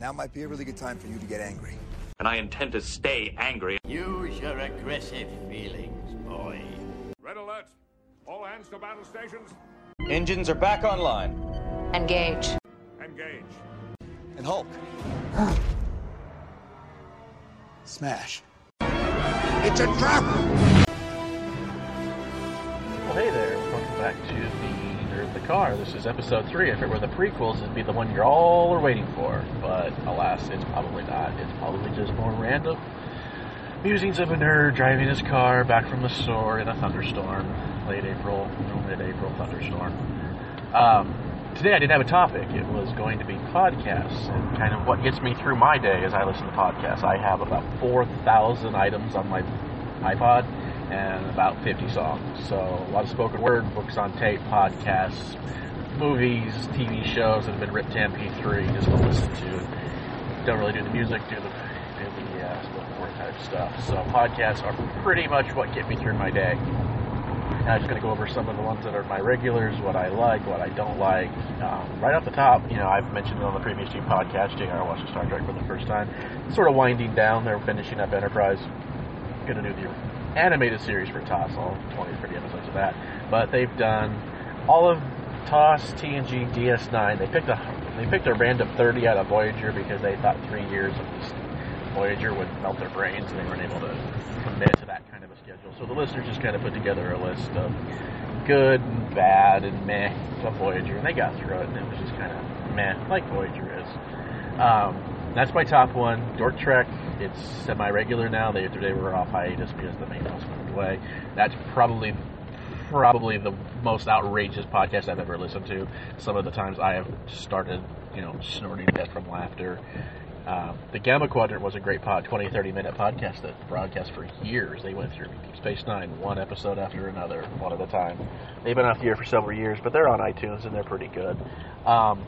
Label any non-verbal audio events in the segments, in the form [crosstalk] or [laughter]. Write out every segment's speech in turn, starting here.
Now might be a really good time for you to get angry. And I intend to stay angry. Use your aggressive feelings, boy. Red alert! All hands to battle stations. Engines are back online. Engage. Engage. And Hulk. [gasps] Smash. It's a trap! Well, hey there. Welcome back to the Nerd the Car. This is episode three. If it were the prequels, it'd be the one you're all are waiting for. But alas, it's probably not. It's probably just more random musings of a nerd driving his car back from the store in a thunderstorm, late April, mid-April thunderstorm. Um, today I didn't have a topic. It was going to be podcasts and kind of what gets me through my day as I listen to podcasts. I have about 4,000 items on my iPod and about 50 songs. So a lot of spoken word, books on tape, podcasts, movies, TV shows that have been ripped to MP3 just to listen to. Don't really do the music, do the, do the uh, spoken word type stuff. So podcasts are pretty much what get me through my day. And I'm just going to go over some of the ones that are my regulars, what I like, what I don't like. Um, right off the top, you know, I've mentioned it on the previous two podcasts, JR watched Star Trek for the first time. Sort of winding down, they're finishing up Enterprise. Going to do the animated series for TOS, all 20 or 30 episodes of that. But they've done all of TOS, TNG, DS9. They picked a they picked a random 30 out of Voyager because they thought three years of this Voyager would melt their brains, and they weren't able to commit to that kind of a schedule. So the listeners just kind of put together a list of good and bad and meh of Voyager, and they got through it, and it was just kind of meh, like Voyager is. Um, that's my top one. Dork Trek. It's semi-regular now. They they were off hiatus because the main host moved away. That's probably probably the most outrageous podcast I've ever listened to. Some of the times I have started, you know, snorting death from laughter. Uh, the Gamma Quadrant was a great pod, 20, 30 minute podcast that broadcast for years. They went through Space Nine, one episode after another, one at a time. They've been off the air for several years, but they're on iTunes and they're pretty good. Um,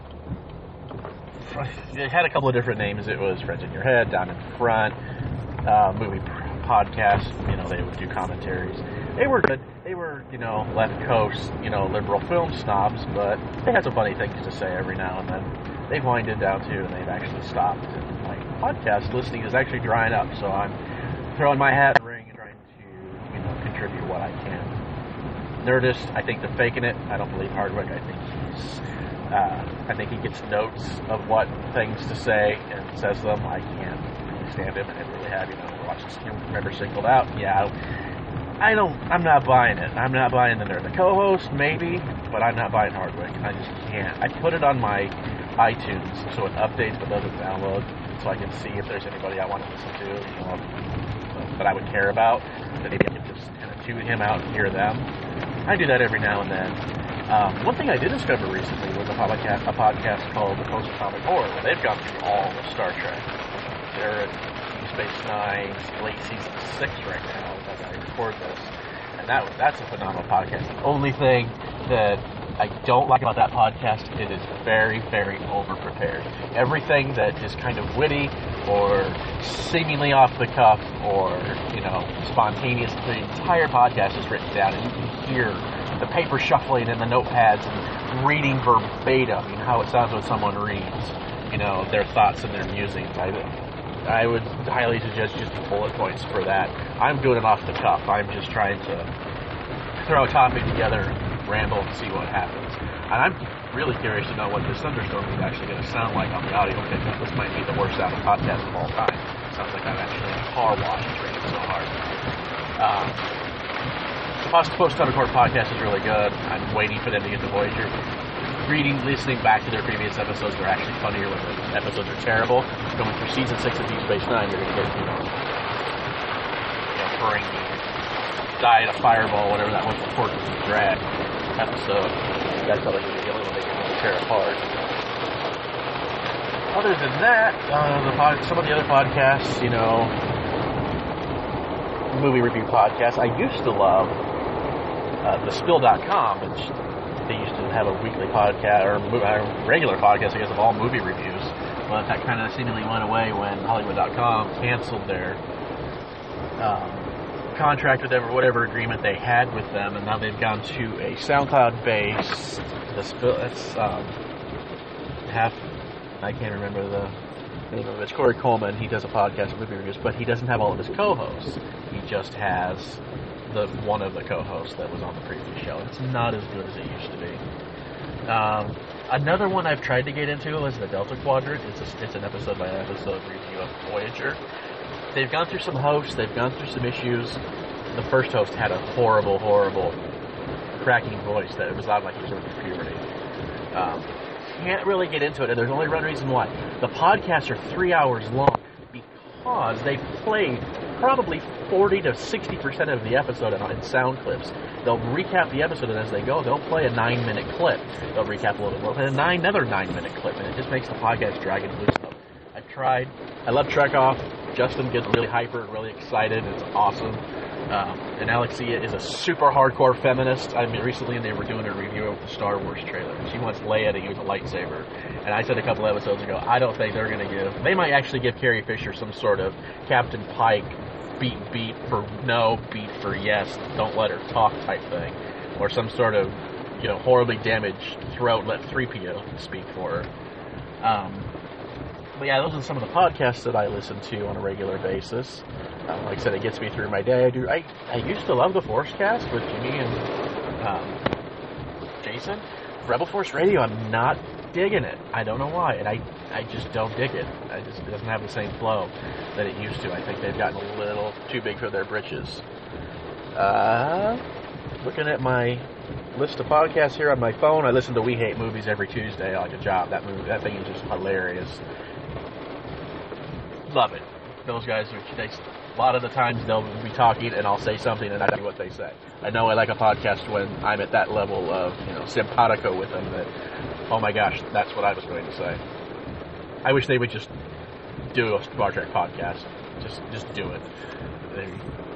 it had a couple of different names. It was Friends in Your Head, Down in the Front, uh, movie podcast. You know, they would do commentaries. They were good. They were, you know, left coast, you know, liberal film snobs, but they had some funny things to say every now and then. They've winded down too, and they've actually stopped. And my podcast listening is actually drying up, so I'm throwing my hat in the ring and trying to, you know, contribute what I can. Nerdist, I think they're faking it. I don't believe Hardwick. I think he's uh, I think he gets notes of what things to say and says them. I can't stand him, and I really have. You know, watch him Remember, singled out. Yeah, I don't. I'm not buying it. I'm not buying the nerd. The co-host, maybe, but I'm not buying Hardwick. I just can't. I put it on my iTunes so it updates but doesn't download, so I can see if there's anybody I want to listen to, you know, that I would care about. That maybe I can just kind of tune him out and hear them. I do that every now and then. Um, one thing I did discover recently was a podcast, a podcast called The Post Atomic Horror, where they've gone through all of Star Trek. They're at Space Nine, late season six right now as I record this, and that that's a phenomenal podcast. The only thing that I don't like about that podcast, it is very, very over prepared. Everything that is kind of witty or seemingly off the cuff or you know spontaneous, the entire podcast is written down, and you can hear the paper shuffling and the notepads and reading verbatim, you know, how it sounds when someone reads, you know, their thoughts and their musings. I, I would highly suggest using bullet points for that. I'm doing it off the cuff. I'm just trying to throw a topic together, ramble, and see what happens. And I'm really curious to know what this thunderstorm is actually going to sound like on the audio pickup. This might be the worst sounding podcast of all time. sounds like I'm actually in a car wash. It's raining so hard. The Post Horror podcast is really good. I'm waiting for them to get to Voyager. Reading, listening back to their previous episodes, they're actually funnier when the episodes are terrible. Going through season six of Deep Space Nine, you're going to get, you know, brain die in a fireball, whatever that was, the Porky Drag episode. That's how they're going to get a little bit tear apart. Other than that, uh, the pod, some of the other podcasts, you know, movie review podcasts, I used to love uh, the Spill.com, which they used to have a weekly podcast or a regular podcast, I guess, of all movie reviews. But that kind of seemingly went away when Hollywood.com canceled their um, contract with them or whatever agreement they had with them, and now they've gone to a SoundCloud base. The Spill, it's um, half. I can't remember the name of it. it's Cory Coleman. He does a podcast of movie reviews, but he doesn't have all of his co-hosts. He just has the one of the co-hosts that was on the previous show. It's not as good as it used to be. Um, another one I've tried to get into is the Delta Quadrant. It's, a, it's an episode by episode review of Voyager. They've gone through some hosts. They've gone through some issues. The first host had a horrible, horrible cracking voice that it was loud like he was going through puberty. Um, can't really get into it, and there's only one reason why. The podcasts are three hours long because they played probably 40 to 60 percent of the episode in, sound clips. They'll recap the episode, and as they go, they'll play a nine minute clip. They'll recap a little bit more, and nine, another nine minute clip, and it just makes the podcast drag and lose. So I've tried. I love Trek Off. Justin gets really hyper and really excited. It's awesome. Um, and Alexia is a super hardcore feminist. I mean, recently and they were doing a review of the Star Wars trailer. She wants Leia to use a lightsaber. And I said a couple episodes ago, I don't think they're going to give. They might actually give Carrie Fisher some sort of Captain Pike beat beat for no, beat for yes, don't let her talk type thing, or some sort of you know horribly damaged throat let 3PO speak for her. Um, but yeah, those are some of the podcasts that I listen to on a regular basis. Um, like I said, it gets me through my day. I do. I, I used to love the Force Cast with Jimmy and um, Jason. Rebel Force Radio, I'm not digging it. I don't know why, and I I just don't dig it. I just it doesn't have the same flow that it used to. I think they've gotten a little too big for their britches. Uh, looking at my list of podcasts here on my phone, I listen to We Hate Movies every Tuesday I like a job. That movie, that thing is just hilarious. Love it. Those guys are they, a lot of the times they'll be talking and I'll say something and I do what they say. I know I like a podcast when I'm at that level of you know simpatico with them that oh my gosh that's what I was going to say. I wish they would just do a Star Trek podcast. Just just do it. They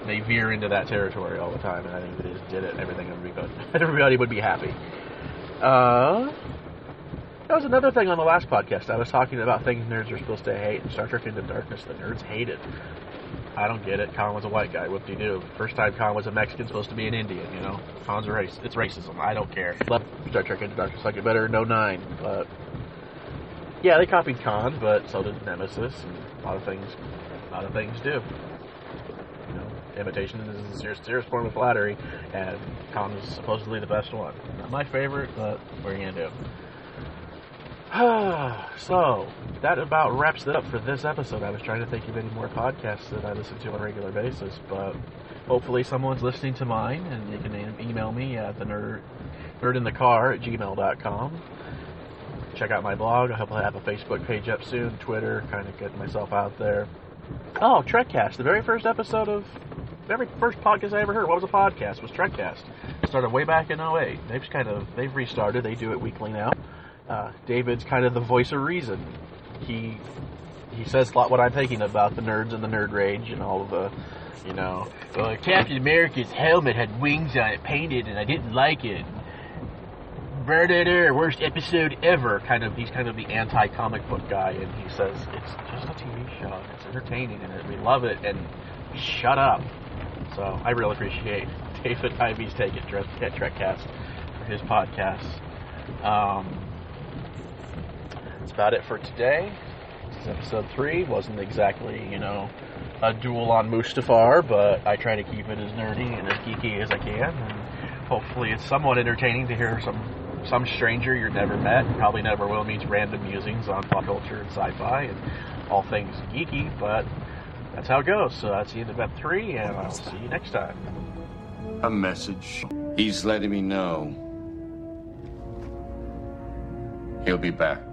they veer into that territory all the time, and I think if they just did it, everything would be good. [laughs] Everybody would be happy. Uh, that was another thing on the last podcast. I was talking about things nerds are supposed to hate. Star Trek Into Darkness, the nerds hate it. I don't get it. Khan was a white guy. What do you do? First time Khan was a Mexican, supposed to be an Indian. You know, Khan's a race. It's racism. I don't care. Love Star Trek Into Darkness. Like it better no oh nine, but yeah, they copied Khan, but so did Nemesis, and a lot of things. A lot of things do. You know, imitation is a serious, serious form of flattery, and Khan is supposedly the best one. Not my favorite, but what are you gonna do? [sighs] so that about wraps it up for this episode. I was trying to think of any more podcasts that I listen to on a regular basis, but hopefully someone's listening to mine, and you can email me at the nerd nerdinthecar at gmail.com. Check out my blog. I hope I have a Facebook page up soon, Twitter, kind of getting myself out there. Oh, Trekcast, the very first episode of very first podcast I ever heard. What was a podcast? Was Trekcast. It started way back in 08. They've kind of they've restarted. They do it weekly now. Uh, David's kind of the voice of reason. He he says a lot what I'm thinking about the nerds and the nerd rage and all of the, you know, uh, Captain America's helmet had wings on it painted and I didn't like it. Predator, worst episode ever. Kind of, he's kind of the anti-comic book guy, and he says it's just a TV show. It's entertaining, and we love it. And shut up. So I really appreciate [laughs] David Ivy's take at Trekcast for his podcast. Um, that's about it for today. This is episode three. Wasn't exactly, you know, a duel on Mustafar, but I try to keep it as nerdy and as geeky as I can. And hopefully, it's somewhat entertaining to hear some some stranger you've never met, probably never will, means random musings on pop culture and sci-fi and all things geeky. But that's how it goes. So that's the end of Ep three, and I'll see you next time. A message. He's letting me know. He'll be back.